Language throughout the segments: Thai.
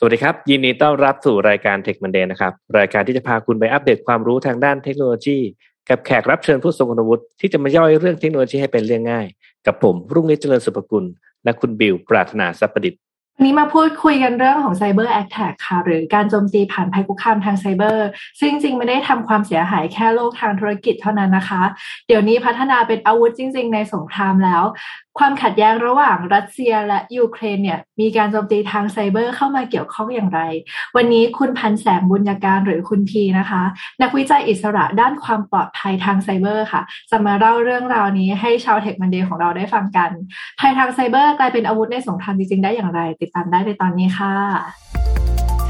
สวัสดีครับ ยินดีต้อนรับสู่รายการ Tech Monday นะครับ รายการที่จะพาคุณไปอัปเดตความรู้ทางด้านเทคโนโลยี กับแขกรับเชิญผู้ทรงคุณวุฒิที่จะมาย่อยเรื่องเทคโนโลยีให้เป็นเรื่องง่าย กับผมรุ่งนิจเจริญสุภกุล และคุณบิวปราถนาสัพปะดิษฐ์นี้มาพูดคุยกันเรื่องของ Cyber Attack ค่ะ หรือการโจมตีผ่านภัยคุกคามทางไซเบอร์ ซึ่งจริงไม่ได้ทำความเสียหายแค่โลกทางธุรกิจเท่านั้นนะคะ เดี๋ยวนี้พัฒนาเป็นอาวุธจริง ๆ ในสงครามแล้ว ความขัดแย้งระหว่างรัสเซียและยูเครนเนี่ยมีการโจมตีทางไซเบอร์เข้ามาเกี่ยวข้องอย่างไร วันนี้คุณพันแสงบุญญาการหรือคุณพีนะคะ นักวิจัยอิสระด้านความปลอดภัยทางไซเบอร์ค่ะ จะมาเล่าเรื่องราวนี้ให้ชาว Tech Monday ของเราได้ฟังกัน ภัยทางไซเบอร์กลายเป็นอาวุธในสงครามจริงๆได้อย่างไร ติดตามได้ในตอนนี้ค่ะ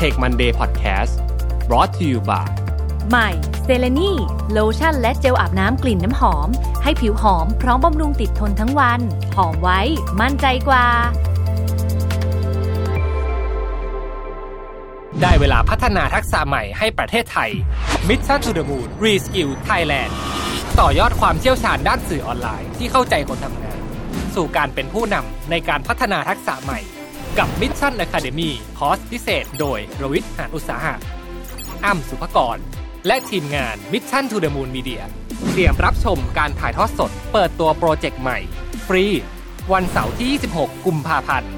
Tech Monday Podcast brought to you by ใหม่เซเลนีโลชั่นและเจลอาบน้ำกลิ่นน้ำหอม ให้ผิวหอมพร้อมบำรุงติดทนทั้งวัน หอมไว้มั่นใจกว่า ได้เวลาพัฒนาทักษะใหม่ให้ประเทศไทย Mission to the Moon Reskill Thailand ต่อยอดความเชี่ยวชาญด้านสื่อออนไลน์ที่เข้าใจคนทำงาน สู่การเป็นผู้นำในการพัฒนาทักษะใหม่ กับ Mission Academy คอร์สพิเศษ โดยรวิทย์หานอุตสาหะอ้ำสุภกร และทีมงาน Mission to the Moon Media เตรียมรับชมการถ่ายทอดสด เปิดตัวโปรเจกต์ใหม่ ฟรี วันเสาร์ที่ 26 กุมภาพันธ์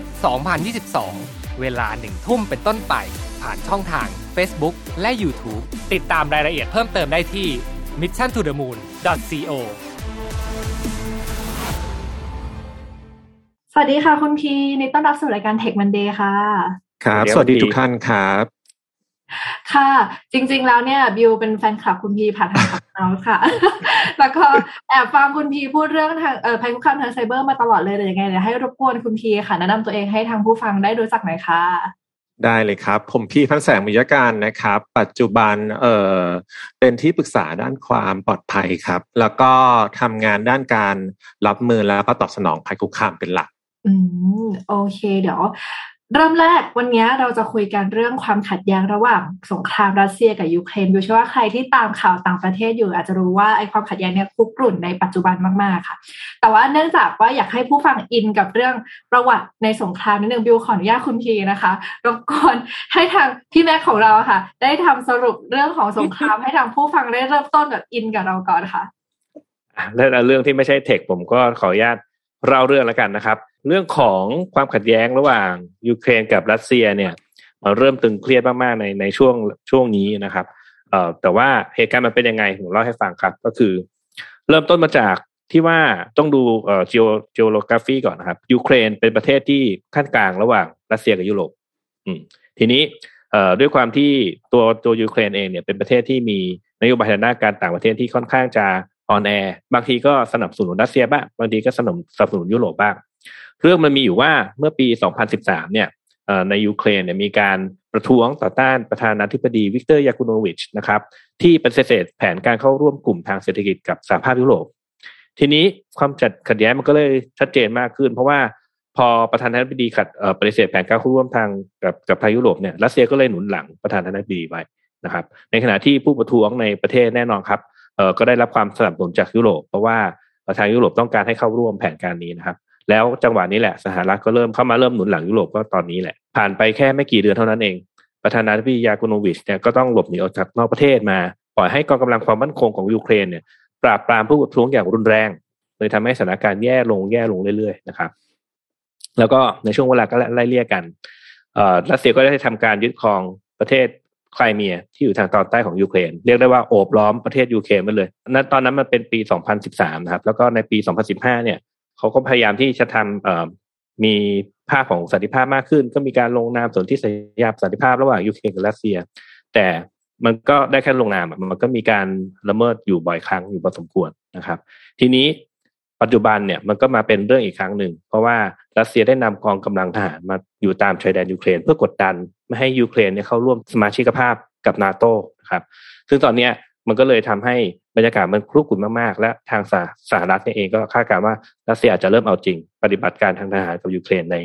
2022 เวลาหนึ่งทุ่มเป็นต้นไป ผ่านช่องทาง Facebook และ YouTube ติดตามรายละเอียดเพิ่มเติมได้ที่ mission to the moon co สวัสดีค่ะคุณพีนี่ต้อนรับสู่รายการ Tech Monday ค่ะ ครับเดี๋ยวสวัสดีดีทุกท่านครับ ค่ะ จริง ๆ แล้วเนี่ยบิวเป็นแฟนคลับคุณพีผ่านทางของเราค่ะ แล้วก็แอบฟังคุณพีพูดเรื่องทางเอ่อภัยคุกคามทางไซเบอร์มาตลอดเลยแต่ยังไงเดี๋ยวให้รบกวนคุณพีค่ะแนะนำตัวเองให้ทางผู้ฟังได้รู้จักหน่อยค่ะได้เลยครับ ผมพี่พันแสงมิยการนะครับ ปัจจุบันเอ่อเป็นที่ปรึกษาด้านความปลอดภัยครับ แล้วก็ทำงานด้านการรับมือแล้วก็ตอบสนองภัยคุกคามเป็นหลัก อืมโอเค เดี๋ยว เริ่มแรกวันนี้เราจะคุยกันเรื่องความขัดแย้งระหว่างสงครามรัสเซียกับยูเครนดูเชื่อว่าใครที่ตามข่าวต่างประเทศอยู่ อาจจะรู้ว่าไอ้ความขัดแย้งเนี่ยคุกรุ่นในปัจจุบันมากๆค่ะ แต่ว่าเนื่องจากว่าอยากให้ผู้ฟังอินกับเรื่องประวัติในสงครามนิดนึงบิวขออนุญาตคุณพีนะคะรบกวนให้ทางพี่แม็กของเราค่ะ ได้ทำสรุปเรื่องของสงครามให้ทางผู้ฟังได้เริ่มต้นแบบอินกับเราก่อนค่ะเรื่องที่ไม่ใช่เทคผมก็ขออนุญาตเล่าเรื่องแล้วกันนะครับ เรื่องของความขัดแย้งระหว่างยูเครนกับรัสเซียเนี่ยมันเริ่มตึงเครียดมากๆในในช่วงช่วงนี้นะครับเอ่อแต่ว่าเหตุการณ์มันเป็นยังไงผมเล่าให้ฟังครับ ก็คือ เริ่มต้นมาจากที่ว่าต้องดูเอ่อ geo geography ก่อนนะครับยูเครนเป็นประเทศที่ขั้นกลางระหว่างรัสเซียกับยุโรปอืมทีนี้เอ่อด้วยความที่ตัวตัวยูเครนเองเนี่ยเป็นประเทศที่มีนโยบายทางด้านการต่างประเทศที่ค่อนข้างจะอ่อนแอบางทีก็สนับสนุนรัสเซียบ้างบางทีก็สนับสนับสนุนยุโรปบ้าง เรื่องมันมีอยู่ว่าเมื่อปี 2013 เนี่ยเอ่อในยูเครนเนี่ยมีการประท้วงต่อต้านประธานาธิบดีวิกเตอร์ยากูโนวิชนะครับที่ปฏิเสธแผนการเข้าร่วมกลุ่มทางเศรษฐกิจกับสหภาพยุโรป ทีนี้ความจัดขัดแย้งมันก็เลยชัดเจนมากขึ้น เพราะว่าพอประธานาธิบดีขัดปฏิเสธแผนการเข้าร่วมทางกับกับทางยุโรปเนี่ยรัสเซียก็เลยหนุนหลังประธานาธิบดีไว้นะครับ ในขณะที่ผู้ประท้วงในประเทศแน่นอนครับก็ได้รับความสนับสนุนจากยุโรป เพราะว่าทางยุโรปต้องการให้เข้าร่วมแผนการนี้นะครับ แล้วจังหวะนี้แหละสหรัฐก็เริ่มเข้ามาเริ่มหนุนหลังยุโรปก็ตอนนี้แหละ ผ่านไปแค่ไม่กี่เดือนเท่านั้นเอง ประธานาธิบดียากูโนวิชเนี่ยก็ต้องหลบหนีออกจากนอกประเทศมา ปล่อยให้กองกำลังความมั่นคงของยูเครนเนี่ยปราบปรามผู้ประท้วงอย่างรุนแรงเลยทำให้สถานการณ์แย่ลงแย่ลงเรื่อยๆนะครับแล้วก็ในช่วงเวลาก็ไล่เลี่ยกันเอ่อรัสเซียก็ได้ทำการยึดครองประเทศไครเมียที่อยู่ทางตอนใต้ของยูเครนเรียกได้ว่าโอบล้อมประเทศยูเครนไปเลยนั้นตอนนั้นมันเป็นปี 2013 นะครับ แล้วก็ในปี 2015 เนี่ย เขาก็พยายามที่จะทำมีภาพของสันติภาพมากขึ้น ก็มีการลงนามสนธิสัญญาสันติภาพระหว่างยูเครนกับรัสเซีย แต่มันก็ได้แค่ลงนามมันก็มีการละเมิดอยู่บ่อยครั้งอยู่พอสมควรนะครับ ทีนี้ปัจจุบันเนี่ยมันก็มาเป็นเรื่องอีกครั้งหนึ่ง เพราะว่ารัสเซียได้นำกองกำลังทหารมาอยู่ตามชายแดนยูเครน เพื่อกดดันไม่ให้ยูเครนเนี่ยเข้าร่วมสมาชิกภาพกับนาโตนะครับ ซึ่งตอนเนี้ยมันก็เลยทำให้ บรรยากาศมันครุกรุ่นมากๆ และทางสหสหรัฐเนี่ยเองก็คาดการณ์ว่ารัสเซียอาจจะเริ่มเอาจริง ปฏิบัติการทางทหารกับยูเครนใน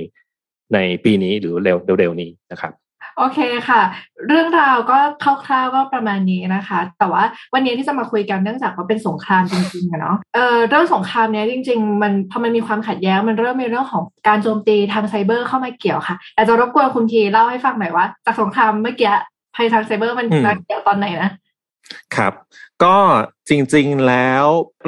ในปีนี้หรือเร็วเร็วๆนี้นะครับโอเคค่ะ เรื่องราวก็คร่าวๆก็ประมาณนี้นะคะ แต่ว่าวันนี้ที่จะมาคุยกันเนื่องจากว่าเป็นสงครามจริงๆอะเนาะเอ่อเรื่องสงครามเนี้ยจริง ๆ มันพอมันมีความขัดแย้งมันเริ่มมีเรื่องของการโจมตีทางไซเบอร์เข้ามาเกี่ยวค่ะอาจจะรบกวนคุณทีเล่าให้ฟังหน่อยว่า จากสงครามเมื่อกี้ภัยทางไซเบอร์มันมาเกี่ยวตอนไหนนะ ครับ ก็จริงๆแล้ว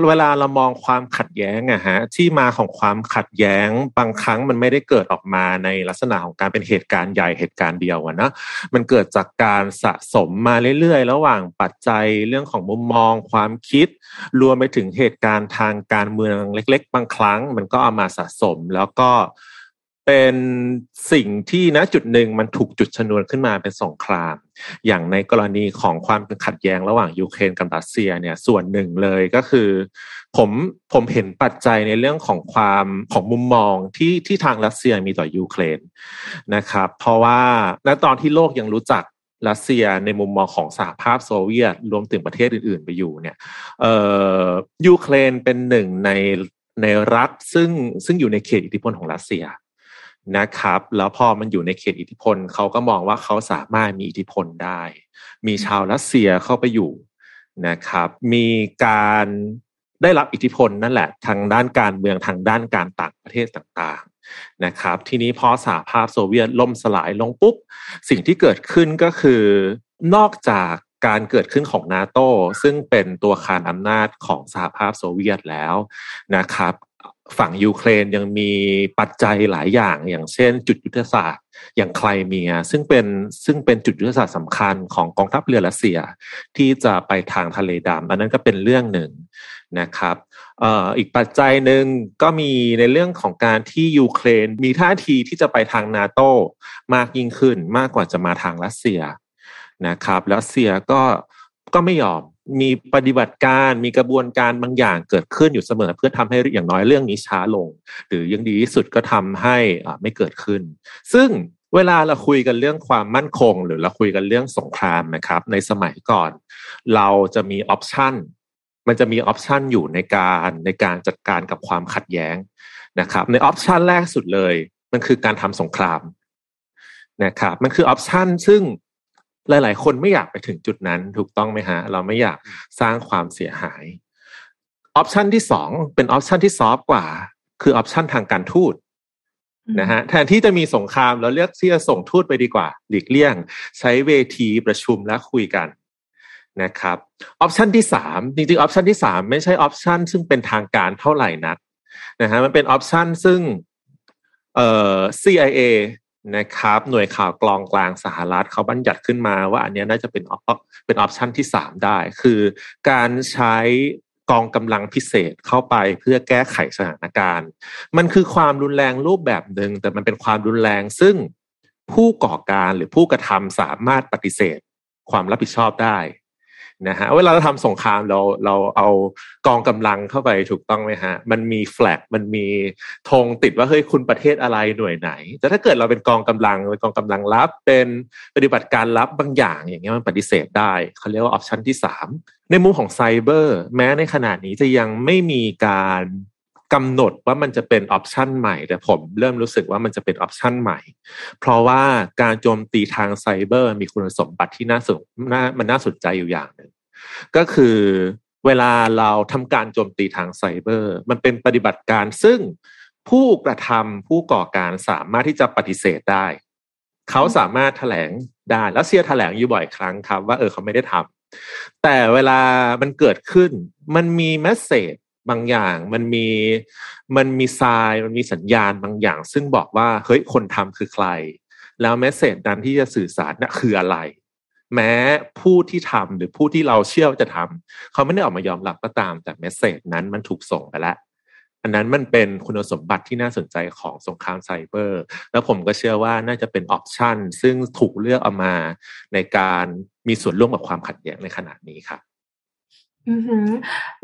เวลาเรามองความขัดแย้งอะฮะที่มาของความขัดแย้งบางครั้งมันไม่ได้เกิดออกมาในลักษณะของการเป็นเหตุการณ์ใหญ่เหตุการณ์เดียวอะนะมันเกิดจากการสะสมมาเรื่อยๆ ระหว่างปัจจัยเรื่องของมุมมองความคิด รวมไปถึงเหตุการณ์ทางการเมืองเล็ก ๆ บางครั้ง มันก็เอามาสะสมแล้วก็ เป็นสิ่งที่ณจุดหนึ่งมันถูกจุดชนวนขึ้นมาเป็นสงคราม อย่างในกรณีของความขัดแย้งระหว่างยูเครนกับรัสเซียเนี่ยส่วนหนึ่งเลยก็คือ ผมผมเห็นปัจจัยในเรื่องของความของมุมมองที่ที่ทางรัสเซียมีต่อยูเครนนะครับ เพราะว่าณตอนที่โลกยังรู้จักรัสเซียในมุมมองของสหภาพโซเวียตรวมถึงประเทศอื่น ๆ ไปอยู่เนี่ยเอ่อยูเครนเป็นหนึ่งในในรัฐซึ่งซึ่งอยู่ในเขตอิทธิพลของรัสเซีย นะครับ แล้วพอมันอยู่ในเขตอิทธิพลเขาก็มองว่าเขาสามารถมีอิทธิพลได้ มีชาวรัสเซียเข้าไปอยู่นะครับ มีการได้รับอิทธิพลนั่นแหละ ทางด้านการเมืองทางด้านการต่างประเทศต่างๆนะครับ ทีนี้พอสหภาพโซเวียตล่มสลายลงปุ๊บ สิ่งที่เกิดขึ้นก็คือนอกจากการเกิดขึ้นของนาโตซึ่งเป็นตัวคานอำนาจของสหภาพโซเวียตแล้วนะครับ ฝั่งยูเครนยังมีปัจจัยหลายอย่าง อย่างเช่น จุดยุทธศาสตร์ อย่างไคลเมีย ซึ่งเป็นซึ่งเป็นจุดยุทธศาสตร์สำคัญของกองทัพเรือรัสเซีย ที่จะไปทางทะเลดำอันนั้นก็เป็นเรื่องหนึ่งนะครับอีกปัจจัยหนึ่งก็มีในเรื่องของการที่ยูเครนมีท่าทีที่จะไปทางนาโตมากยิ่งขึ้นมากกว่าจะมาทางรัสเซียนะครับรัสเซียก็ก็ไม่ยอม มีปฏิบัติการมีกระบวนการบางอย่างเกิดขึ้นอยู่เสมอ เพื่อทำให้อย่างน้อยเรื่องนี้ช้าลง หรือยังดีที่สุดก็ทำให้ไม่เกิดขึ้น ซึ่งเวลาเราคุยกันเรื่องความมั่นคง หรือเราคุยกันเรื่องสงครามนะครับ ในสมัยก่อน เราจะมี option มันจะมี option อยู่ในการในการจัดการกับความขัดแย้งนะครับ ใน option แรกสุดเลย มันคือการทำสงครามนะครับ มันคือ option ซึ่ง หลาย ๆ คนไม่อยากไปถึงจุดนั้นถูกต้องไหมฮะ เราไม่อยากสร้างความเสียหาย option ที่สองเป็น option ที่ soft กว่า คือ option ทางการทูตนะฮะแทนที่จะมีสงครามเราเลือกที่จะส่งทูตไปดีกว่า หลีกเลี่ยง ใช้เวทีประชุมและคุยกันนะครับ option ที่สามจริงๆ option ที่สามไม่ใช่ option ซึ่งเป็นทางการเท่าไหร่นักนะฮะมันเป็น option ซึ่งเอ่อ CIA นะครับ หน่วยข่าวกลองกลางสหรัฐเขาบัญญัติขึ้นมาว่าอันนี้น่าจะเป็นเป็น option ที่สามได้ คือการใช้กองกำลังพิเศษเข้าไปเพื่อแก้ไขสถานการณ์ มันคือความรุนแรงรูปแบบหนึ่งแต่มันเป็นความรุนแรงซึ่งผู้ก่อการหรือผู้กระทำสามารถปฏิเสธความรับผิดชอบได้ นะฮะเวลาเราทำสงครามเราเราเอากองกำลังเข้าไปถูกต้องไหมฮะ มันมี flag มันมีธงติดว่าเฮ้ยคุณประเทศอะไรหน่วยไหน แต่ถ้าเกิดเราเป็นกองกำลังเป็นกองกำลังลับ เป็นปฏิบัติการลับบางอย่าง อย่างเงี้ยมันปฏิเสธได้เขาเรียกว่า option ที่สามในมุมของไซเบอร์แม้ในขณะนี้จะยังไม่มีการกำหนดว่ามันจะเป็น option ใหม่ แต่ผมเริ่มรู้สึกว่ามันจะเป็น option ใหม่ เพราะว่าการโจมตีทางไซเบอร์มีคุณสมบัติที่น่าสนน่ามันน่าสนใจอยู่อย่างหนึ่ง ก็คือเวลาเราทำการโจมตีทางไซเบอร์ มันเป็นปฏิบัติการซึ่งผู้กระทำผู้ก่อการสามารถที่จะปฏิเสธได้ เขาสามารถแถลงได้แล้วเซียแถลงอยู่บ่อยครั้งครับ ว่าเออเขาไม่ได้ทำแต่เวลามันเกิดขึ้น มันมีแมสเซจบางอย่าง มันมีมันมีทรายมันมีสัญญาณบางอย่าง ซึ่งบอกว่าเฮ้ยคนทำคือใคร แล้ว message นั้นที่จะสื่อสารน่ะคืออะไร แม้ผู้ที่ทำหรือผู้ที่เราเชื่อว่าจะทำเขาไม่ได้ออกมายอมรับก็ตาม แต่ message นั้นมันถูกส่งไปแล้ว อันนั้นมันเป็นคุณสมบัติที่น่าสนใจของสงครามไซเบอร์ แล้วผมก็เชื่อว่าน่าจะเป็น option ซึ่งถูกเลือกเอามาในการมีส่วนร่วมกับความขัดแย้งในขณะนี้ครับ อือฮึ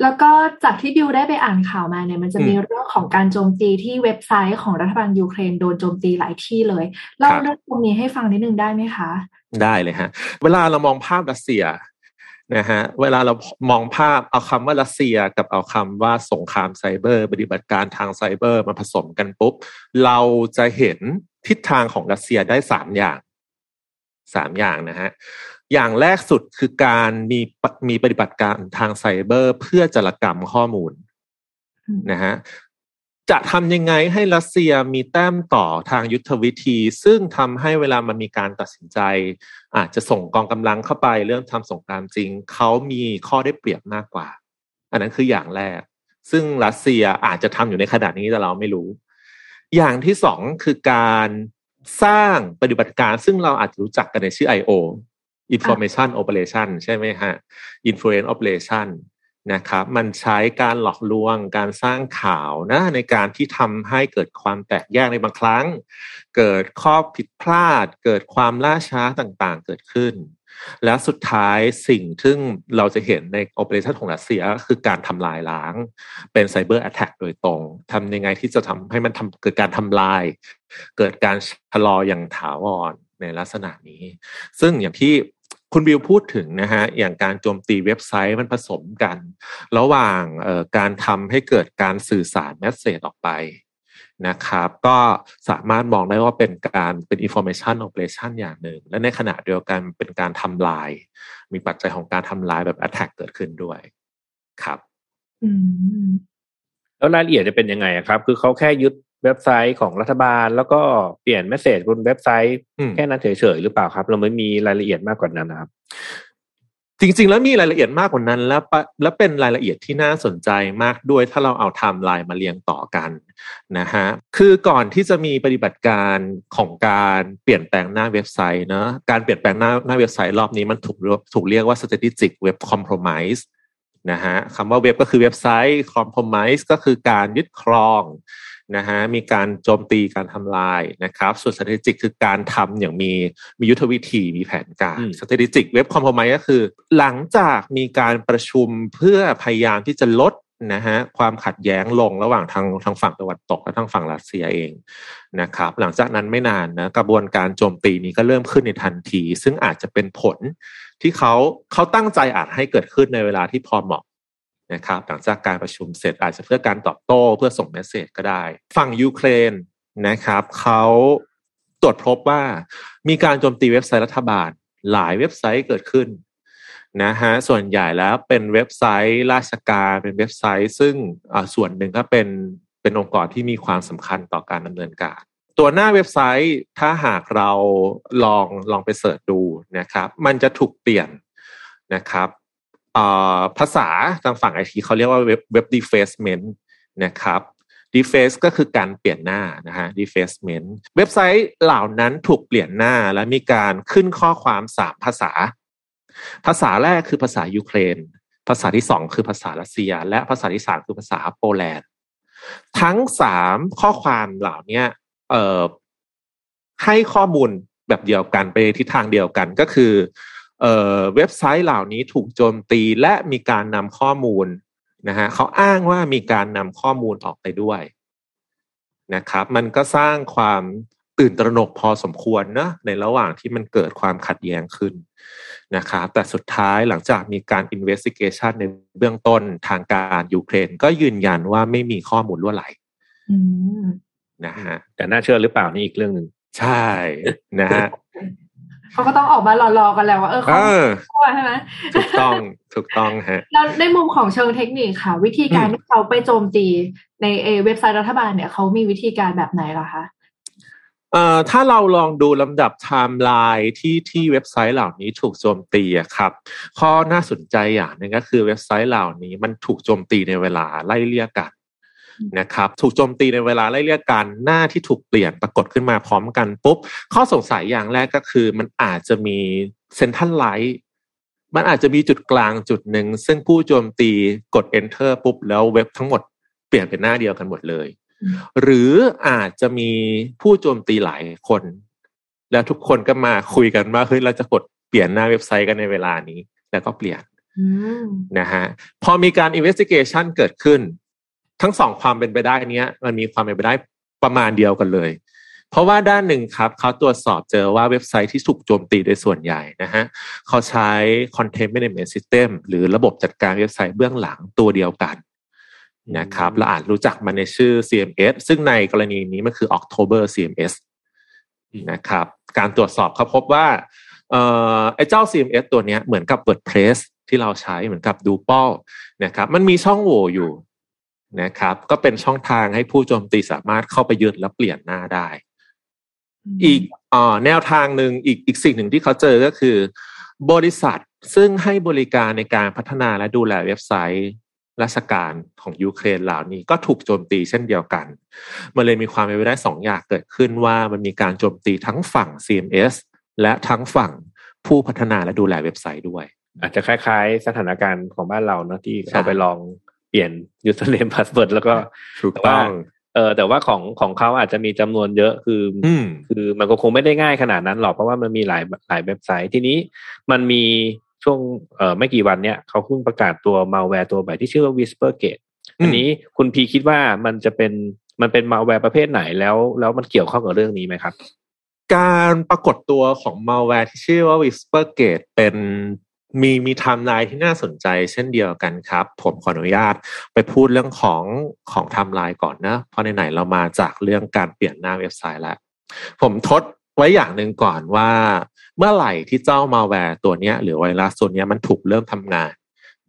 แล้วก็จากที่บิวได้ไปอ่านข่าวมาเนี่ย มันจะมีเรื่องของการโจมตีที่เว็บไซต์ของรัฐบาลยูเครนโดนโจมตีหลายที่เลยเล่าเรื่องตรงนี้ให้ฟังนิดนึงได้ไหมคะ ได้เลยฮะ เวลาเรามองภาพรัสเซียนะฮะเวลาเรามองภาพเอาคำว่ารัสเซียกับเอาคำว่าสงครามไซเบอร์ ปฏิบัติการทางไซเบอร์มาผสมกันปุ๊บ เราจะเห็นทิศทางของรัสเซียได้สามอย่างสามอย่างนะฮะ อย่างแรกสุดคือการมีมีปฏิบัติการทางไซเบอร์ เพื่อจารกรรมข้อมูลนะฮะจะทำยังไงให้รัสเซียมีแต้มต่อทางยุทธวิธี ซึ่งทำให้เวลามันมีการตัดสินใจ อาจจะส่งกองกำลังเข้าไปเรื่องทำสงครามจริง เขามีข้อได้เปรียบมากกว่า อันนั้นคืออย่างแรก ซึ่งรัสเซียอาจจะทำอยู่ในขณะนี้แต่เราไม่รู้ อย่างที่สองคือการสร้างปฏิบัติการซึ่งเราอาจจะรู้จักกันในชื่อ I.O. Information Operation ใช่ไหมฮะ Influence Operation นะครับมันใช้การหลอกลวงการสร้างข่าวนะในการที่ทำให้เกิดความแตกแยกในบางครั้ง เกิดข้อผิดพลาด เกิดความล่าช้าต่างๆ เกิดขึ้น และสุดท้ายสิ่งที่เราจะเห็นในโอเปอเรชั่นของรัสเซียคือการทำลายล้าง เป็นไซเบอร์แอตแทกโดยตรงทำยังไงที่จะทำให้มันทำเกิดการทำลาย เกิดการชะลออย่างถาวร ในลักษณะนี้ ซึ่งอย่างที่คุณบิวพูดถึงนะฮะอย่างการโจมตีเว็บไซต์มันผสมกัน ระหว่างการทำให้เกิดการสื่อสารแมสเซจออกไปนะครับ ก็สามารถมองได้ว่าเป็นการเป็น information operation อย่างหนึ่ง และในขณะเดียวกันเป็นการทำลาย มีปัจจัยของการทำลายแบบ attack เกิดขึ้นด้วยครับแล้วรายละเอียดจะเป็นยังไงครับ คือเขาแค่ยึด เว็บไซต์ของรัฐบาล แล้วก็เปลี่ยน message บนเว็บไซต์แค่นั้นเฉยๆหรือเปล่าครับ เราไม่มีรายละเอียดมากกว่านั้นนะครับ จริง ๆ แล้วมีรายละเอียดมากกว่านั้น แล้วและเป็นรายละเอียดที่น่าสนใจมากด้วยถ้าเราเอาไทม์ไลน์มาเรียงต่อกันนะฮะคือก่อนที่จะมีปฏิบัติการของการเปลี่ยนแปลงหน้าเว็บไซต์เนะการเปลี่ยนแปลงหน้าหน้าเว็บไซต์รอบนี้มันถูกถูกเรียกว่า strategic web compromise นะฮะคำว่าเว็บก็คือเว็บไซต์ compromise ก็คือการยึดครอง นะฮะมีการโจมตีการทำลายนะครับ ส่วน strategic คือการทำอย่างมีมียุทธวิธีมีแผนการ strategic เว็บคอมโพมายก็คือ หลังจากมีการประชุมเพื่อพยายามที่จะลดนะฮะความขัดแย้งลงระหว่างทางทางฝั่งตะวันตกและทางฝั่งรัสเซียเองนะครับ หลังจากนั้นไม่นานนะกระบวนการโจมตีนี้ก็เริ่มขึ้นในทันที ซึ่งอาจจะเป็นผลที่เขาเขาตั้งใจอาจให้เกิดขึ้นในเวลาที่พอเหมาะ นะครับหลังจากการประชุมเสร็จอาจจะเพื่อการตอบโต้เพื่อส่งเมสเซจก็ได้ ฝั่งยูเครนนะครับเขาตรวจพบว่ามีการโจมตีเว็บไซต์รัฐบาล หลายเว็บไซต์เกิดขึ้นนะฮะส่วนใหญ่แล้วเป็นเว็บไซต์ราชการเป็นเว็บไซต์ ซึ่งส่วนหนึ่งก็เป็นเป็นองค์กรที่มีความสำคัญต่อการดำเนินการ ตัวหน้าเว็บไซต์ถ้าหากเราลองลองไปเสิร์ชดูนะครับ มันจะถูกเปลี่ยนนะครับ ภาษาทางฝั่งไอทีเขาเรียกว่าเว็บเว็บ defacement นะครับ deface ก็คือการเปลี่ยนหน้านะฮะ defacement เว็บไซต์เหล่านั้นถูกเปลี่ยนหน้าและมีการขึ้นข้อความสามภาษา ภาษาแรกคือภาษายูเครน ภาษาที่สองคือภาษารัสเซีย และภาษาที่สามคือภาษาโปแลนด์ทั้งสามข้อความเหล่านี้เอ่อให้ข้อมูลแบบเดียวกันไปทิศทางเดียวกันก็คือ เว็บไซต์เหล่านี้ถูกโจมตีและมีการนำข้อมูลนะฮะเขาอ้างว่ามีการนำข้อมูลออกไปด้วยนะครับ มันก็สร้างความตื่นตระหนกพอสมควรนะในระหว่างที่มันเกิดความขัดแย้งขึ้นนะครับแต่สุดท้ายหลังจากมีการ investigation ในเบื้องต้นทางการยูเครน ก็ยืนยันว่าไม่มีข้อมูลรั่วไหลนะฮะแต่น่าเชื่อหรือเปล่านี่อีกเรื่องหนึ่งใช่นะฮะ เขาก็ต้องออกมารอๆกันแล้วว่าเออเขาใช่ไหมถูกต้องถูกต้องฮะแล้วในมุมของเชิงเทคนิคค่ะ วิธีการที่เขาไปโจมตีในเว็บไซต์รัฐบาลเนี่ยเขามีวิธีการแบบไหนล่ะคะเอ่อถ้าเราลองดูลำดับไทม์ไลน์ที่ที่เว็บไซต์เหล่านี้ถูกโจมตีครับ ข้อน่าสนใจอย่างหนึ่งก็คือเว็บไซต์เหล่านี้มันถูกโจมตีในเวลาไล่เลี่ยกัน นะครับถูกโจมตีในเวลาไล่เลี่ยกันหน้าที่ถูกเปลี่ยนปรากฏขึ้นมาพร้อมกันปุ๊บ ข้อสงสัยอย่างแรกก็คือ มันอาจจะมี centralized มันอาจจะมีจุดกลางจุดหนึ่ง ซึ่งผู้โจมตีกด enter ปุ๊บ แล้วเว็บทั้งหมดเปลี่ยนเป็นหน้าเดียวกันหมดเลย หรืออาจจะมีผู้โจมตีหลายคน แล้วทุกคนก็มาคุยกันว่าเฮ้ยเราจะกดเปลี่ยนหน้าเว็บไซต์กันในเวลานี้ แล้วก็เปลี่ยนนะฮะพอมีการ investigation เกิดขึ้น ทั้งสองความเป็นไปได้เนี้ย มันมีความเป็นไปได้ประมาณเดียวกันเลย เพราะว่าด้านหนึ่งครับเขาตรวจสอบเจอว่าเว็บไซต์ที่ถูกโจมตีโดยส่วนใหญ่นะฮะเขาใช้ Content Management System หรือระบบจัดการเว็บไซต์เบื้องหลังตัวเดียวกันนะครับเราอาจรู้จักมันในชื่อ CMS ซึ่งในกรณีนี้มันคือ October CMS นะครับการตรวจสอบเขาพบว่าเอ่อไอ้เจ้า CMS ตัวเนี้ยเหมือนกับ WordPress ที่เราใช้เหมือนกับ Drupal นะครับมันมีช่องโหว่อยู่ นะครับ ก็เป็นช่องทางให้ผู้โจมตีสามารถเข้าไปยึดและเปลี่ยนหน้าได้ อีกอ่าแนวทางหนึ่งอีกอีกสิ่งหนึ่งที่เขาเจอก็คือ บริษัทซึ่งให้บริการในการพัฒนาและดูแลเว็บไซต์ราชการของยูเครนเหล่านี้ก็ถูกโจมตีเช่นเดียวกัน มันเลยมีความเป็นไปได้สองอย่างเกิดขึ้นว่ามันมีการโจมตีทั้งฝั่ง CMS และทั้งฝั่งผู้พัฒนาและดูแลเว็บไซต์ด้วย อาจจะคล้ายๆ สถานการณ์ของบ้านเราเนาะที่เราไปลอง เปลี่ยน username password แล้วก็ถูกต้องเออแต่ว่าของของเขาอาจจะมีจำนวนเยอะคือออืมคือมันก็คงไม่ได้ง่ายขนาดนั้นหรอกเพราะว่ามันมีหลายหลายเว็บไซต์ทีนี้มันมีช่วงเอ่อไม่กี่วันเนี้ยเขาเพิ่งประกาศตัวมาแวร์ตัวใหม่ที่ชื่อว่า WhisperGate อืมอันนี้คุณพีคิดว่ามันจะเป็นมันเป็นมาแวร์ประเภทไหนแล้ว แล้วมันเกี่ยวข้องกับเรื่องนี้ไหมครับ การปรากฏตัวของมาแวร์ที่ชื่อว่า Whispergate เป็น มีมีไทม์ไลน์ที่น่าสนใจเช่นเดียวกันครับ ผมขออนุญาตไปพูดเรื่องของของไทม์ไลน์ก่อนนะเพราะไหนๆเรามาจากเรื่องการเปลี่ยนหน้าเว็บไซต์แล้ว ผมทดไว้อย่างหนึ่งก่อนว่า เมื่อไหร่ที่เจ้ามาแวร์ตัวเนี้ย หรือไวรัสตัวเนี้ยมันถูกเริ่มทำงาน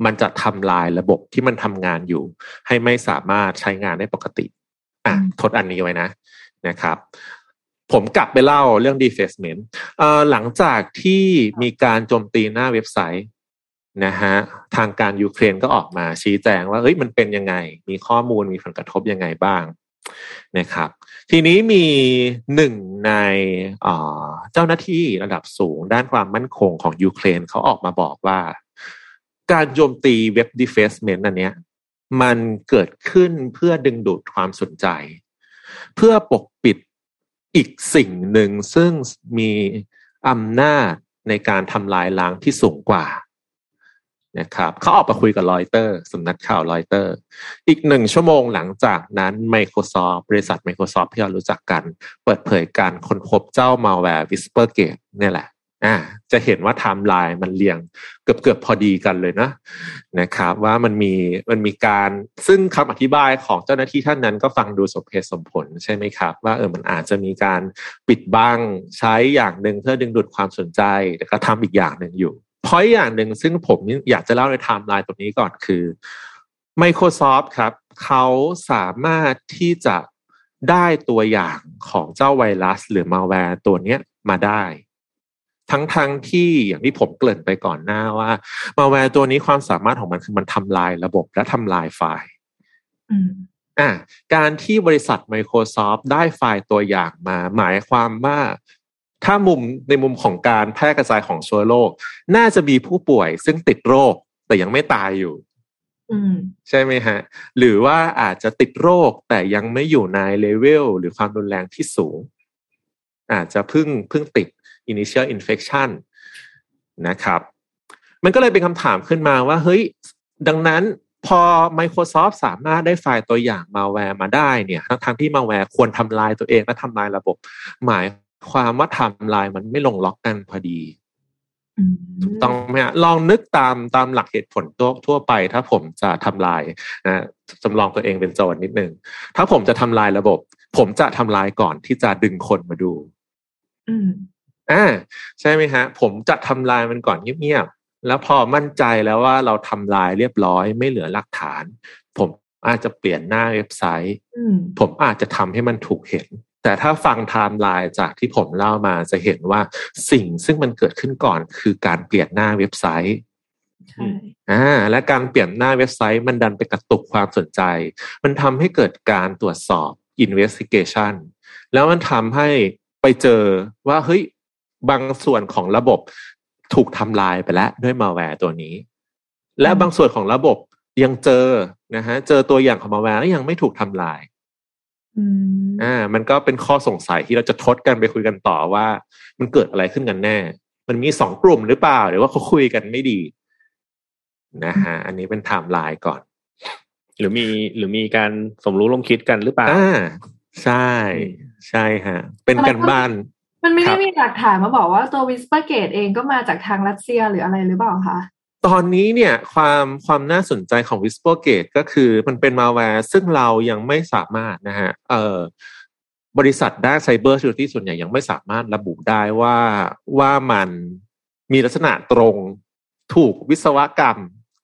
มันจะทำลายระบบที่มันทำงานอยู่ ให้ไม่สามารถใช้งานได้ปกติอะอืมทดอันนี้ไว้นะนะครับ ผมกลับไปเล่าเรื่อง defacement หลังจากที่มีการโจมตีหน้าเว็บไซต์นะฮะทางการยูเครนก็ออกมาชี้แจงว่าเฮ้ยมันเป็นยังไง มีข้อมูลมีผลกระทบยังไงบ้างนะครับ ทีนี้มีหนึ่งในเอ่อเจ้าหน้าที่ระดับสูงด้านความมั่นคงของยูเครนเขาออกมาบอกว่า การโจมตีเว็บ defacement อันเนี้ยมันเกิดขึ้นเพื่อดึงดูดความสนใจ เพื่อปกปิด อีกสิ่งหนึ่งซึ่งมีอำนาจในการทำลายล้างที่สูงกว่านะครับเขาออกมาคุยกับรอยเตอร์สำนักข่าวรอยเตอร์ อีกหนึ่งชั่วโมงหลังจากนั้น Microsoft บริษัท Microsoft ที่เรารู้จักกัน เปิดเผยการค้นพบเจ้ามาแวร์ Whispergate เนี่ยแหละ อ่าจะเห็นว่าไทม์ไลน์มันเรียงเกือบเกือบๆพอดีกันเลยนะนะครับ ว่ามันมีมันมีการซึ่งคำอธิบายของเจ้าหน้าที่ท่านนั้นก็ฟังดูสมเหตุสมผลใช่ไหมครับ ว่าเออมันอาจจะมีการปิดบังใช้อย่างหนึ่งเพื่อดึงดูดความสนใจแต่ก็ทำอีกอย่างหนึ่งอยู่พอยอย่างหนึ่งซึ่งผมอยากจะเล่าในไทม์ไลน์ตรงนี้ก่อนคือ Microsoft ครับ เขาสามารถที่จะได้ตัวอย่างของเจ้าไวรัส หรือมาแวร์ตัวเนี้ยมาได้ ทั้งทั้งที่อย่างที่ผมเกริ่นไปก่อนหน้าว่า มาแวร์ตัวนี้ความสามารถของมันคือมันทำลายระบบและทำลายไฟล์อืมอะการที่บริษัท Microsoft ได้ไฟล์ตัวอย่างมา หมายความว่าถ้ามุมในมุมของการแพร่กระจายของเชื้อโรคน่าจะมีผู้ป่วยซึ่งติดโรคแต่ยังไม่ตายอยู่อืมใช่ไหมฮะ หรือว่าอาจจะติดโรคแต่ยังไม่อยู่ในเลเวลหรือความรุนแรงที่สูง อาจจะเพิ่งเพิ่งติด initial infection นะครับ มันก็เลยเป็นคำถามขึ้นมาว่า เฮ้ย ดังนั้นพอ Microsoft สามารถได้ไฟล์ตัวอย่างมาแวร์มาได้เนี่ยทั้งที่มาแวร์ควรทำลายตัวเองและทำลายระบบ หมายความว่าทำลายมันไม่ลงล็อกกันพอดีอืมถูกต้องไหมฮะลองนึกตามตามหลักเหตุผลทั่วทั่วไป ถ้าผมจะทำลายนะจำลองตัวเองเป็นโจรนิดนึง ถ้าผมจะทำลายระบบ ผมจะทำลายก่อนที่จะดึงคนมาดู อืมอ่าใช่ไหมฮะ ผมจะทำลายมันก่อนเงียบๆแล้วพอมั่นใจแล้วว่าเราทำลายเรียบร้อยไม่เหลือหลักฐาน ผมอาจจะเปลี่ยนหน้าเว็บไซต์อืมผมอาจจะทำให้มันถูกเห็น แต่ถ้าฟังไทม์ไลน์จากที่ผมเล่ามาจะเห็นว่าสิ่งซึ่งมันเกิดขึ้นก่อนคือการเปลี่ยนหน้าเว็บไซต์ใช่อ่าและการเปลี่ยนหน้าเว็บไซต์มันดันไปกระตุกความสนใจ มันทำให้เกิดการตรวจสอบ investigation แล้วมันทำให้ไปเจอว่าเฮ้ย บางส่วนของระบบถูกทำลายไปแล้วด้วยมาแวร์ตัวนี้ และบางส่วนของระบบยังเจอนะฮะเจอตัวอย่างของมาแวร์แล้วยังไม่ถูกทำลายอืมอ่า มันก็เป็นข้อสงสัยที่เราจะทดกันไปคุยกันต่อว่า มันเกิดอะไรขึ้นกันแน่ มันมีสองกลุ่มหรือเปล่า หรือว่าเขาคุยกันไม่ดี นะฮะอันนี้เป็นไทม์ไลน์ก่อน หรือมีหรือมีการสมรู้ร่วมคิดกันหรือเปล่าอ่าใช่ ใช่ฮะ เป็นกันบ้าน มันไม่ครัได้บมีหลักฐานมาบอกว่าตัว Whispergate เองก็มาจากทางรัสเซียหรืออะไรหรือเปล่าคะตอนนี้เนี่ยความความน่าสนใจของ Whispergate ก็คือมันเป็นมาแวร์ซึ่งเรายังไม่สามารถนะฮะเอ่อบริษัทด้านไซเบอร์ u r ริตี้ส่วนใหญ่ยังไม่สามารถระบุได้ว่าว่ามันมีลักษณะตรงถูกวิศวกรรม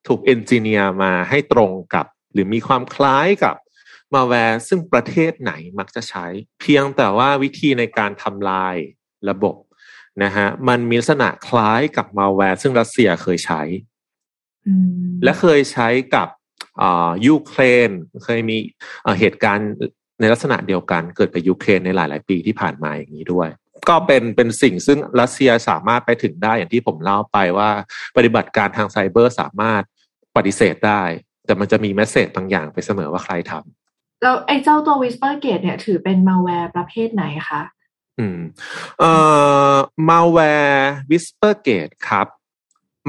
ถูก engineer มาให้ตรงกับ หรือมีความคล้ายกับ มาแวร์ซึ่งประเทศไหนมักจะใช้ เพียงแต่ว่าวิธีในการทำลายระบบนะฮะมันมีลักษณะคล้ายกับมาแวร์ซึ่งรัสเซียเคยใช้อืมและเคยใช้กับอ่ายูเครนเคยมีเอ่อเหตุการณ์ในลักษณะเดียวกันเกิดกับยูเครนในหลาย ๆ ปีที่ผ่านมาอย่างนี้ด้วย ก็เป็นเป็นสิ่งซึ่งรัสเซียสามารถไปถึงได้อย่างที่ผมเล่าไปว่า ปฏิบัติการทางไซเบอร์สามารถปฏิเสธได้ แต่มันจะมี message บางอย่างไปเสมอว่าใครทำ แล้วไอ้เจ้าตัว Whisper Gate เนี่ย ถือเป็นมาแวร์ประเภทไหนคะ อืม เอ่อ malware Whispergate ครับ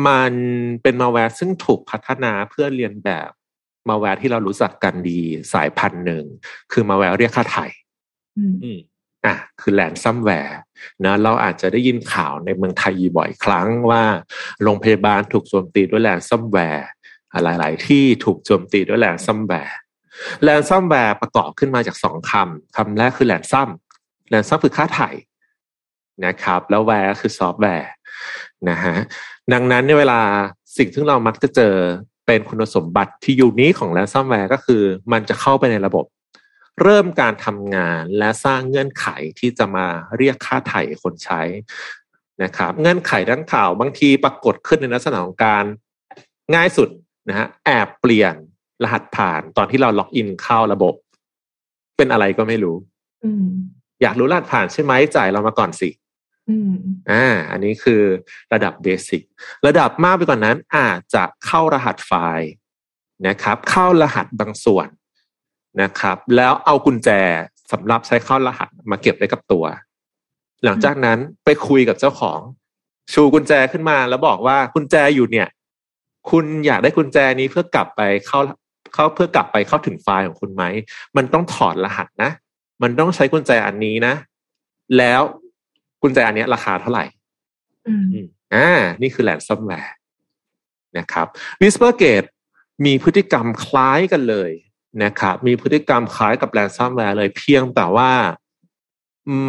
มันเป็นมาแวร์ซึ่งถูกพัฒนาเพื่อเลียนแบบมาแวร์ที่เรารู้จักกันดีสายพันธุ์หนึ่ง คือมาแวร์เรียกค่าไถ่อืมอืมอะคือ ransomware นะเราอาจจะได้ยินข่าวในเมืองไทยอยู่บ่อยครั้งว่าโรงพยาบาลถูกโจมตีด้วย ransomware หลาย ๆ ที่ถูกโจมตีด้วย ransomware ransomware ประกอบขึ้นมาจากสองคำคำแรกคือ ransom ransom คือค่าไถ่นะครับ แล้ว ware คือซอฟต์แวร์นะฮะดังนั้นในเวลาสิ่งที่เรามักจะเจอเป็นคุณสมบัติที่ unique ของ ransomware ก็คือ มันจะเข้าไปในระบบ เริ่มการทำงานและสร้างเงื่อนไขที่จะมาเรียกค่าไถ่คนใช้นะครับเงื่อนไขดังกล่าวบางทีปรากฏขึ้นในลักษณะของการง่ายสุดนะฮะแอบเปลี่ยน รหัสผ่านตอนที่เราล็อกอินเข้าระบบ เป็นอะไรก็ไม่รู้อืมอยากรู้รหัสผ่านใช่ไหมจ่ายเรามาก่อนสิอืมอ่า อันนี้คือระดับเบสิกระดับมากไปกว่านนั้น อาจจะเข้ารหัสไฟล์นะครับ เข้ารหัสบางส่วนนะครับ แล้วเอากุญแจสำหรับใช้เข้ารหัสมาเก็บไว้กับตัว หลังจากนั้นไปคุยกับเจ้าของ ชูกุญแจขึ้นมาแล้วบอกว่ากุญแจอยู่เนี่ย คุณอยากได้กุญแจนี้เพื่อกลับไปเข้า เข้าเพื่อกลับไปเข้าถึงไฟล์ของคุณไหม มันต้องถอดรหัสนะ มันต้องใช้กุญแจอันนี้นะ แล้วกุญแจอันเนี้ยราคาเท่าไหร่อืมอ่า นี่คือ ransomware นะครับ Whispergate มีพฤติกรรมคล้ายกันเลยนะครับ มีพฤติกรรมคล้ายกับ ransomware เลย เพียงแต่ว่า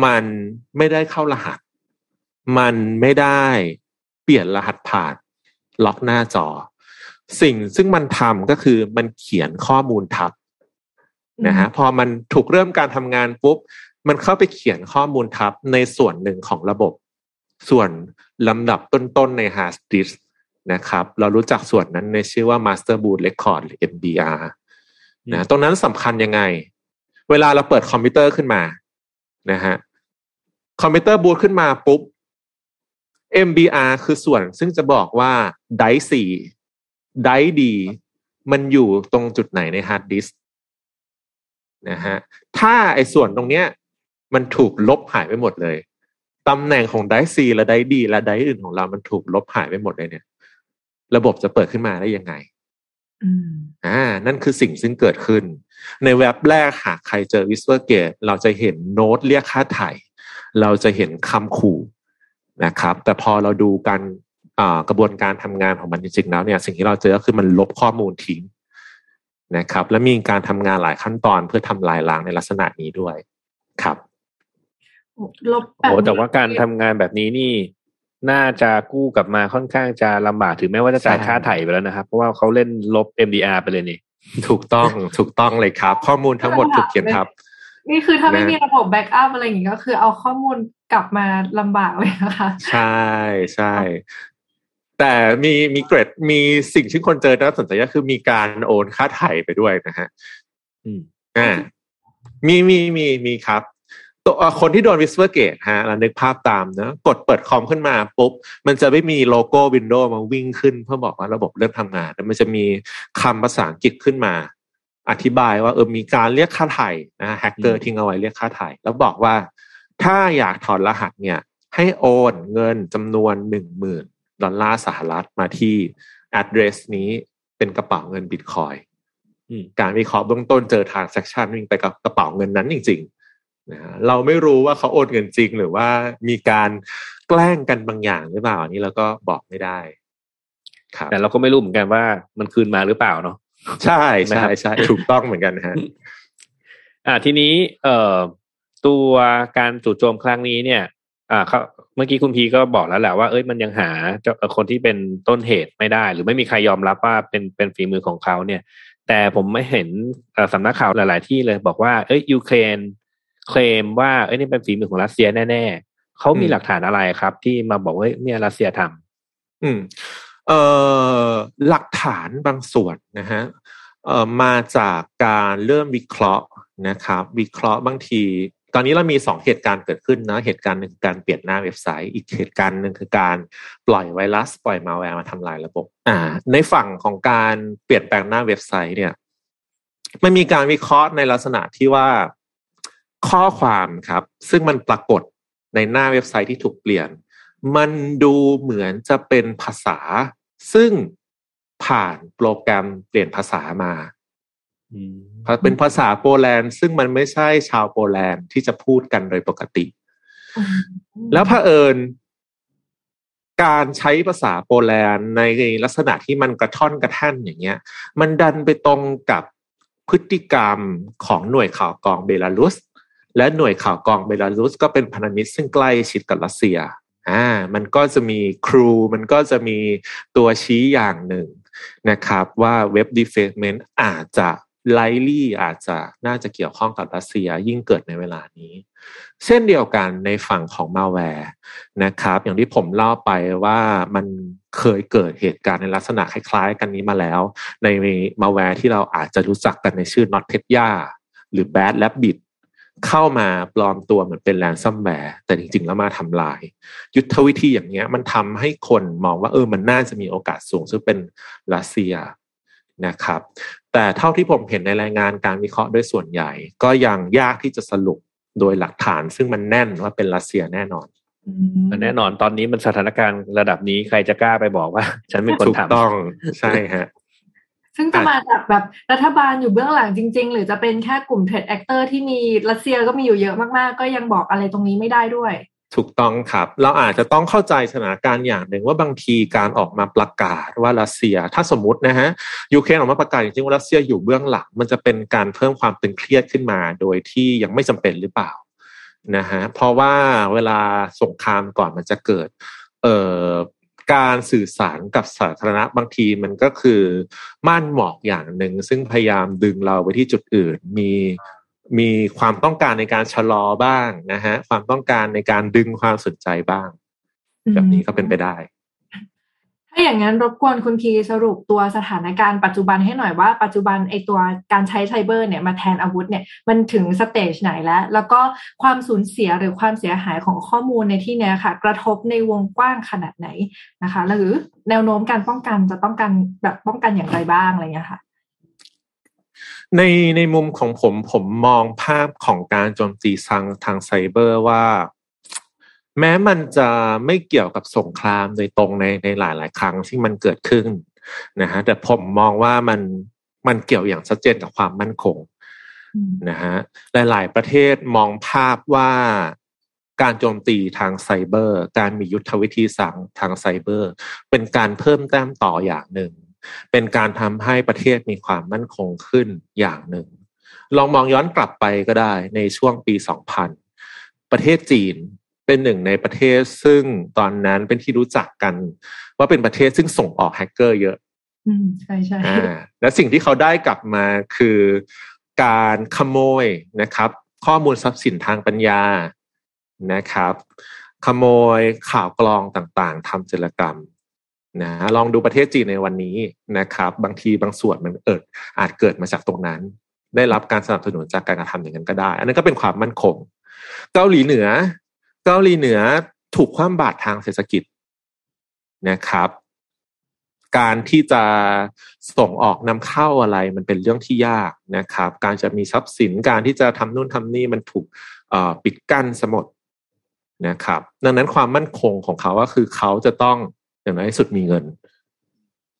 มันไม่ได้เข้ารหัส มันไม่ได้เปลี่ยนรหัสผ่าน ล็อกหน้าจอ สิ่งซึ่งมันทำก็คือมันเขียนข้อมูลทับนะฮะพอมันถูกเริ่มการทำงานปุ๊บ มันเข้าไปเขียนข้อมูลทับในส่วนหนึ่งของระบบ ส่วนลำดับต้นๆใน hard disk นะครับเรารู้จักส่วนนั้นในชื่อว่า master boot record หรือ MBR นะตรงนั้นสำคัญยังไง เวลาเราเปิดคอมพิวเตอร์ขึ้นมานะฮะคอมพิวเตอร์บูตขึ้นมาปุ๊บ MBR คือส่วนซึ่งจะบอกว่าไดสี่ ไดดี มันอยู่ตรงจุดไหนในฮาร์ดดิสก์นะฮะถ้าไอ้ส่วนตรงเนี้ย มันถูกลบหายไปหมดเลยตำแหน่งของไดซีและไดดี และไดอื่นของเรามันถูกลบหายไปหมดเลยเนี่ย ระบบจะเปิดขึ้นมาได้ยังไงอืมอ่า นั่นคือสิ่งซึ่งเกิดขึ้น ในเว็บแรกหากใครเจอ Whispergate เราจะเห็นโน้ตเรียกค่าไถ่เราจะเห็นคำขู่นะครับ แต่พอเราดูการอ่า กระบวนการทำงานของมันจริงๆแล้วเนี่ยสิ่งที่เราเจอก็คือมันลบข้อมูลทิ้งนะครับ และมีการทำงานหลายขั้นตอนเพื่อทำลายล้างในลักษณะนี้ด้วยครับลบแบบโอ้แต่ว่าการทำงานแบบนี้นี่ น่าจะกู้กลับมาค่อนข้างจะลำบากถึงแม้ว่าจะจ่ายใช่ค่าไถ่ไปแล้วนะครับ เพราะว่าเขาเล่นลบ MDR ไปเลยนี่ ถูกต้องถูกต้องเลยครับ ข้อมูลทั้งหมดถูกเขียนทับ นี่คือถ้าไม่นะมีระบบแบ็กอัพอะไรอย่างงี้ก็คือเอาข้อมูลกลับมาลำบากเลยนะคะ ใช่ใช่ แต่มีมีเกรดมีสิ่งที่คนเจอน่าสนใจก็คือมีการโอนค่าไถ่ไปด้วยนะฮะอืมอ่ามีมีมีมีครับตัวเอ่อคนที่โดนวิสเ e อร์เกตฮะเรานึกภาพตามนะกดเปิดคอมขึ้นมาปุ๊บ มันจะไม่มีโลโก้ Windows มาวิ่งขึ้น เพื่อบอกว่าระบบเริ่มทำงานแต่มันจะมีคำภาษาอังกฤษขึ้นมา อธิบายว่าเออมีการเรียกค่าไถ่นะแฮกเกอร์ทิ้งเอาไว้เรียกค่าไถ่แล้วบอกว่าถ้าอยากถอดรหัสเนี่ย ให้โอนเงินจำนวนหนึ่งหมื่น ดอลลาร์สหรัฐมาที่ address นี้เป็นกระเป๋าเงินบิตคอยน์อืมการวิเคราะห์เบื้องต้นเจอ transaction วิ่งไปกับกระเป๋าเงินนั้นจริงๆนะฮะเราไม่รู้ว่าเขาโอนเงินจริง หรือว่ามีการแกล้งกันบางอย่างหรือเปล่าอันนี้เราก็บอกไม่ได้ครับแต่เราก็ไม่รู้เหมือนกันว่ามันคืนมาหรือเปล่าเนาะใช่นะใช่ครับใช่ถูกต้องเหมือนกันนะฮะอ่าทีนี้เอ่อตัวการจู่โจมครั้งนี้เนี่ย อ่าเขา เมื่อกี้คุณพีก็บอกแล้วแหละว่าเอ้ยมันยังหาเจ้าคนที่เป็นต้นเหตุไม่ได้ หรือไม่มีใครยอมรับว่าเป็นเป็นฝีมือของเขาเนี่ย แต่ผมไม่เห็นสำนักข่าวหลาย ๆ ที่เลยบอกว่าเอ้ยยูเครนเคลมว่าเอ้ยนี่เป็นฝีมือของรัสเซียแน่ ๆเขามีหลักฐานอะไรครับ ที่มาบอกว่าเนี่ยรัสเซียทำอืม เอ่อหลักฐานบางส่วนนะฮะเอ่อมาจากการเริ่มวิเคราะห์นะครับ วิเคราะห์บางที ตอนนี้เรามีสองเหตุการณ์เกิดขึ้นนะเหตุการณ์หนึ่งการเปลี่ยนหน้าเว็บไซต์ อีกเหตุการณ์หนึ่งคือการปล่อยไวรัสปล่อยมาแวร์มาทำลายระบบอ่า ในฝั่งของการเปลี่ยนแปลงหน้าเว็บไซต์เนี่ยมันมีการวิเคราะห์ในลักษณะที่ว่าข้อความครับ ซึ่งมันปรากฏในหน้าเว็บไซต์ที่ถูกเปลี่ยน มันดูเหมือนจะเป็นภาษา ซึ่งผ่านโปรแกรมเปลี่ยนภาษามา เป็นภาษาโปแลนด์ ซึ่งมันไม่ใช่ชาวโปแลนด์ที่จะพูดกันโดยปกติ แล้วเผอิญ การใช้ภาษาโปแลนด์ในลักษณะที่มันกระท่อนกระแท่นอย่างเงี้ย มันดันไปตรงกับพฤติกรรมของหน่วยข่าวกรองเบลารุส และหน่วยข่าวกรองเบลารุสก็เป็นพันธมิตรซึ่งใกล้ชิดกับรัสเซียอ่ามันก็จะมี clue มันก็จะมีตัวชี้อย่างหนึ่งนะครับ ว่า web defacement อาจจะ likely อาจจะน่าจะเกี่ยวข้องกับรัสเซียยิ่งเกิดในเวลานี้ เช่นเดียวกันในฝั่งของมาแวร์นะครับ อย่างที่ผมเล่าไปว่ามันเคยเกิดเหตุการณ์ในลักษณะคล้ายๆ กันนี้มาแล้ว ในมาแวร์ที่เราอาจจะรู้จักกันในชื่อ Not p e t y a หรือ Bad Rabbit เข้ามาปลอมตัวเหมือนเป็น ransomware แต่จริงๆ แล้วมาทำลาย ยุทธวิธีอย่างเงี้ยมันทำให้คนมองว่าเออมันน่าจะมีโอกาสสูงซึ่งเป็นรัสเซีย นะครับ แต่เท่าที่ผมเห็นในรายงานการวิเคราะห์ด้วยส่วนใหญ่ ก็ยังยากที่จะสรุปโดยหลักฐาน ซึ่งมันแน่นว่าเป็นรัสเซียแน่นอนแน่นอนตอนนี้มันสถานการณ์ระดับนี้ใครจะกล้าไปบอกว่า ฉันเป็นคนทำถูกต้องใช่ฮะซึ่งจะมาจากแบบรัฐบาลอยู่เบื้องหลังจริง ๆ หรือจะเป็นแค่กลุ่ม threat actor ที่มีรัสเซียก็มีอยู่เยอะมากๆ ก็ยังบอกอะไรตรงนี้ไม่ได้ด้วย ถูกต้องครับ เราอาจจะต้องเข้าใจสถานการณ์อย่างหนึ่งว่าบางทีการออกมาประกาศว่ารัสเซีย ถ้าสมมตินะฮะยูเครนออกมาประกาศจริงๆว่ารัสเซียอยู่เบื้องหลัง มันจะเป็นการเพิ่มความตึงเครียดขึ้นมา โดยที่ยังไม่จำเป็นหรือเปล่านะฮะเพราะว่าเวลาสงครามก่อนมันจะเกิด เอ่อการสื่อสารกับสาธารณะบางทีมันก็คือม่านหมอกอย่างหนึ่งซึ่งพยายามดึงเราไปที่จุดอื่นมี มีความต้องการในการชะลอบ้างนะฮะ ความต้องการในการดึงความสนใจบ้าง แบบนี้ก็เป็นไปได้ ถ้าอย่างนั้นรบกวนคุณพีสรุปตัวสถานการณ์ปัจจุบันให้หน่อยว่าปัจจุบันไอตัวการใช้ไซเบอร์เนี่ยมาแทนอาวุธเนี่ยมันถึงสเตจไหนแล้ว แล้วก็ความสูญเสียหรือความเสียหายของข้อมูลในที่นี้ค่ะ กระทบในวงกว้างขนาดไหนนะคะ หรือแนวโน้มการป้องกันจะต้องการแบบป้องกันอย่างไรบ้างอะไรเงี้ยค่ะ ในในมุมของผมผมมองภาพของการโจมตีทางทางไซเบอร์ว่า แม้มันจะไม่เกี่ยวกับสงครามโดยตรงในในหลายหลายครั้งที่มันเกิดขึ้นนะฮะแต่ผมมองว่ามันมันเกี่ยวอย่างชัดเจนกับความมั่นคงนะฮะหลาย ๆ ประเทศมองภาพว่าการโจมตีทางไซเบอร์ การมียุทธวิธีสั่งทางไซเบอร์ เป็นการเพิ่มแต้มต่ออย่างหนึ่ง เป็นการทำให้ประเทศมีความมั่นคงขึ้นอย่างหนึ่ง ลองมองย้อนกลับไปก็ได้ในช่วงปี 2000 ประเทศจีนเป็นหนึ่งในประเทศซึ่งตอนนั้นเป็นที่รู้จักกัน ว่าเป็นประเทศซึ่งส่งออกแฮกเกอร์เยอะ อืมใช่ใช่และสิ่งที่เขาได้กลับมาคือการขโมยนะครับ ข้อมูลทรัพย์สินทางปัญญานะครับ ขโมยข่าวกรองต่างๆทำจรกรรม นะลองดูประเทศจีนในวันนี้นะครับ บางทีบางส่วนมันเอิดอาจเกิดมาจากตรงนั้น ได้รับการสนับสนุนจากการกระทำอย่างนั้นก็ได้ อันนั้นก็เป็นความมั่นคง เกาหลีเหนือ เกาหลีเหนือถูกคว่ำบาตรทางเศรษฐกิจนะครับ การที่จะส่งออกนำเข้าอะไรมันเป็นเรื่องที่ยากนะครับ การจะมีทรัพย์สินการที่จะทำนู่นทำนี่มันถูกปิดกั้นสมดนะครับ ดังนั้นความมั่นคงของเขาก็คือเขาจะต้อง อย่างน้อยสุดมีเงิน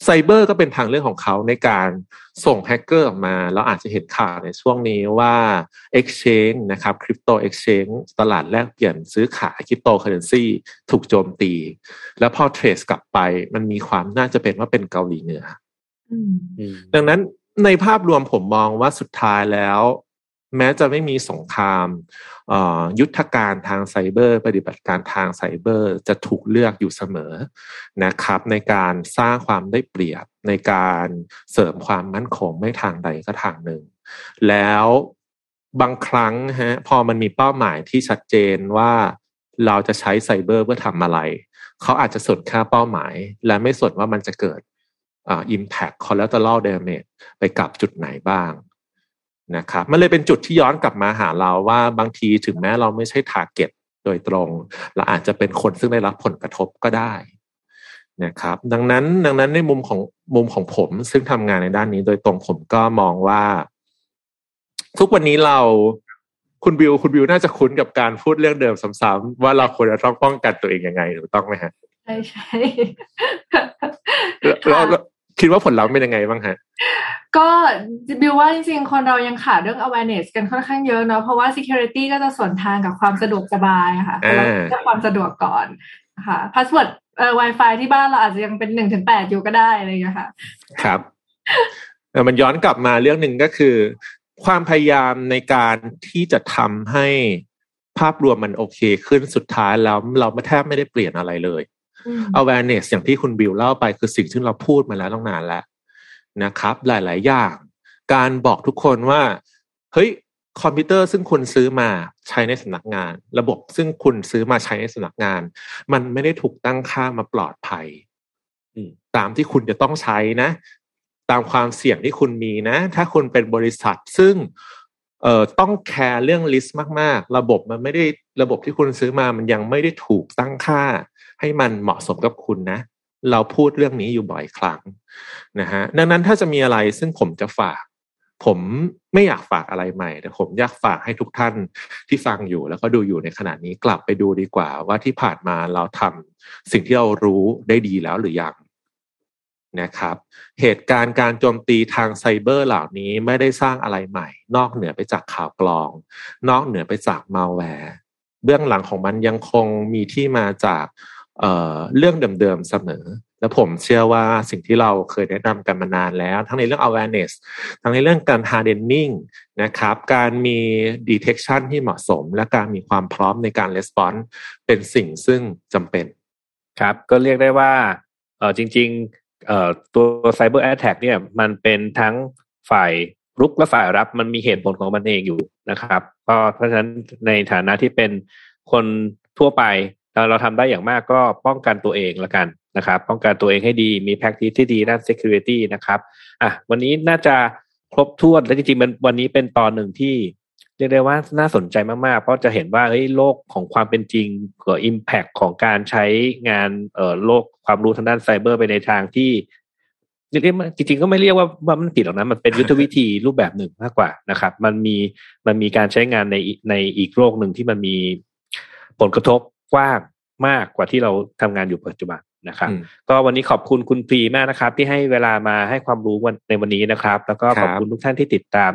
ไซเบอร์ก็เป็นทางเลือกของเขาในการส่งแฮกเกอร์ออกมา แล้วอาจจะเห็นข่าวในช่วงนี้ว่า Exchange นะครับคริปโต Exchange ตลาดแลกเปลี่ยนซื้อขายคริปโตเคอร์เรนซีถูกโจมตี แล้วพอ trace กลับไป มันมีความน่าจะเป็นว่าเป็นเกาหลีเหนือดังนั้นในภาพรวมผมมองว่าสุดท้ายแล้ว แม้จะไม่มีสงครามยุทธการทางไซเบอร์ ปฏิบัติการทางไซเบอร์จะถูกเลือกอยู่เสมอนะครับ ในการสร้างความได้เปรียบในการเสริมความมั่นคงไม่ทางใดก็ทางหนึ่ง แล้วบางครั้งฮะพอมันมีเป้าหมายที่ชัดเจนว่าเราจะใช้ไซเบอร์เพื่อทำอะไร เขาอาจจะสนค่าเป้าหมาย และไม่สนว่ามันจะเกิดอ่า impact collateral damage ไปกับจุดไหนบ้าง นะครับมันเลยเป็นจุดที่ย้อนกลับมาหาเราว่าบางทีถึงแม้เราไม่ใช่ target โดยตรงเราอาจจะเป็นคนซึ่งได้รับผลกระทบก็ได้นะครับ ดังนั้นดังนั้นในมุมของมุมของผมซึ่งทำงานในด้านนี้โดยตรงผมก็มองว่า ทุกวันนี้เราคุณบิวคุณบิวน่าจะคุ้นกับการพูดเรื่องเดิมซ้ำๆว่าเราควรจะต้องป้องกันตัวเองยังไงถูกต้องไหมฮะใช่ใช่แล้ว คิดว่าผลลัพธ์เป็นยังไงบ้างฮะ ก็บิวว่าจริงๆ คนเรายังขาดเรื่อง awareness กันค่อนข้างเยอะเนาะเพราะว่า security ก็จะส่วนทางกับความสะดวกสบายค่ะเราจะความสะดวกก่อนค่ะ password เอ่อ wifi ที่บ้านเราอาจจะยังเป็นหนึ่งถึงแปดอยู่ก็ได้อะไรอย่างเงี้ยค่ะ ครับเออมันย้อนกลับมาเรื่องหนึ่งก็คือ ความพยายามในการที่จะทำให้ภาพรวมมันโอเคขึ้นสุดท้ายแล้วเราไม่แทบไม่ได้เปลี่ยนอะไรเลย awareness อย่างที่คุณบิวเล่าไปคือสิ่งที่เราพูดมาแล้วตั้งนานแล้วนะครับ หลาย ๆ อย่าง การบอกทุกคนว่าเฮ้ยคอมพิวเตอร์ซึ่งคุณซื้อมาใช้ในสำนักงาน ระบบซึ่งคุณซื้อมาใช้ในสำนักงาน มันไม่ได้ถูกตั้งค่ามาปลอดภัยตามที่คุณจะต้องใช้นะ ตามความเสี่ยงที่คุณมีนะ ถ้าคุณเป็นบริษัทซึ่งเอ่อต้องแคร์เรื่องลิสต์มาก ๆ ระบบมันไม่ได้ระบบที่คุณซื้อมามันยังไม่ได้ถูกตั้งค่า ให้มันเหมาะสมกับคุณนะ เราพูดเรื่องนี้อยู่บ่อยครั้งนะฮะดังนั้นถ้าจะมีอะไรซึ่งผมจะฝาก ผมไม่อยากฝากอะไรใหม่ แต่ผมอยากฝากให้ทุกท่านที่ฟังอยู่แล้วก็ดูอยู่ในขณะนี้กลับไปดูดีกว่า ว่าที่ผ่านมาเราทำสิ่งที่เรารู้ได้ดีแล้วหรือยังนะครับเหตุการณ์การโจมตีทางไซเบอร์เหล่านี้ไม่ได้สร้างอะไรใหม่ นอกเหนือไปจากข่าวกลอง นอกเหนือไปจากมาแวร์เบื้องหลังของมันยังคงมีที่มาจาก เเรื่องเดิมๆเสมอ และผมเชื่อว่าสิ่งที่เราเคยแนะนำกันมานานแล้ว ทั้งในเรื่อง awareness ทั้งในเรื่องการ hardening นะครับ การมี detection ที่เหมาะสม และการมีความพร้อมในการ response เป็นสิ่งซึ่งจำเป็นครับก็เรียกได้ว่าเออจริงๆเอ่อตัว cyber attack เนี่ยมันเป็นทั้งฝ่ายรุกและฝ่ายรับมันมีเหตุผลของมันเองอยู่นะครับก็เพราะฉะนั้นในฐานะที่เป็นคนทั่วไป เราเราทำได้อย่างมากก็ป้องกันตัวเองละกันนะครับ ป้องกันตัวเองให้ดีมีแพ็กทีที่ดีด้าน security นะครับอะวันนี้น่าจะครบถ้วนและจริงๆมันวันนี้เป็นตอนหนึ่งที่เรียกได้ว่าน่าสนใจมากๆ เพราะจะเห็นว่าเฮ้ยโลกของความเป็นจริงกับ impact ของการใช้งานเอ่อโลกความรู้ทางด้านไซเบอร์ไปในทางที่เรียกจริงๆก็ไม่เรียกว่าว่ามันผิดหรอกนะมันเป็นยุทธวิธีรูปแบบหนึ่งมากกว่านะครับ มันมีมันมีการใช้งานในในอีกโลกหนึ่งที่มันมีผลกระทบ กว้างมากกว่าที่เราทำงานอยู่ปัจจุบันนะครับ ก็วันนี้ขอบคุณคุณพรีมากนะครับ ที่ให้เวลามาให้ความรู้วันในวันนี้นะครับ แล้วก็ขอบคุณทุกท่านที่ติดตาม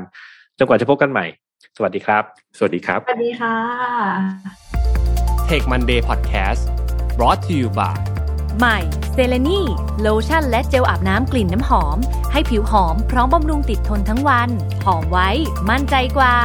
จนกว่าจะพบกันใหม่ สวัสดีครับ สวัสดีครับ สวัสดีค่ะ Take Monday Podcast brought to you by ใหม่เซเลนีโลชั่นและเจลอาบน้ำกลิ่นน้ำหอม ให้ผิวหอมพร้อมบำรุงติดทนทั้งวัน หอมไว้ มั่นใจกว่า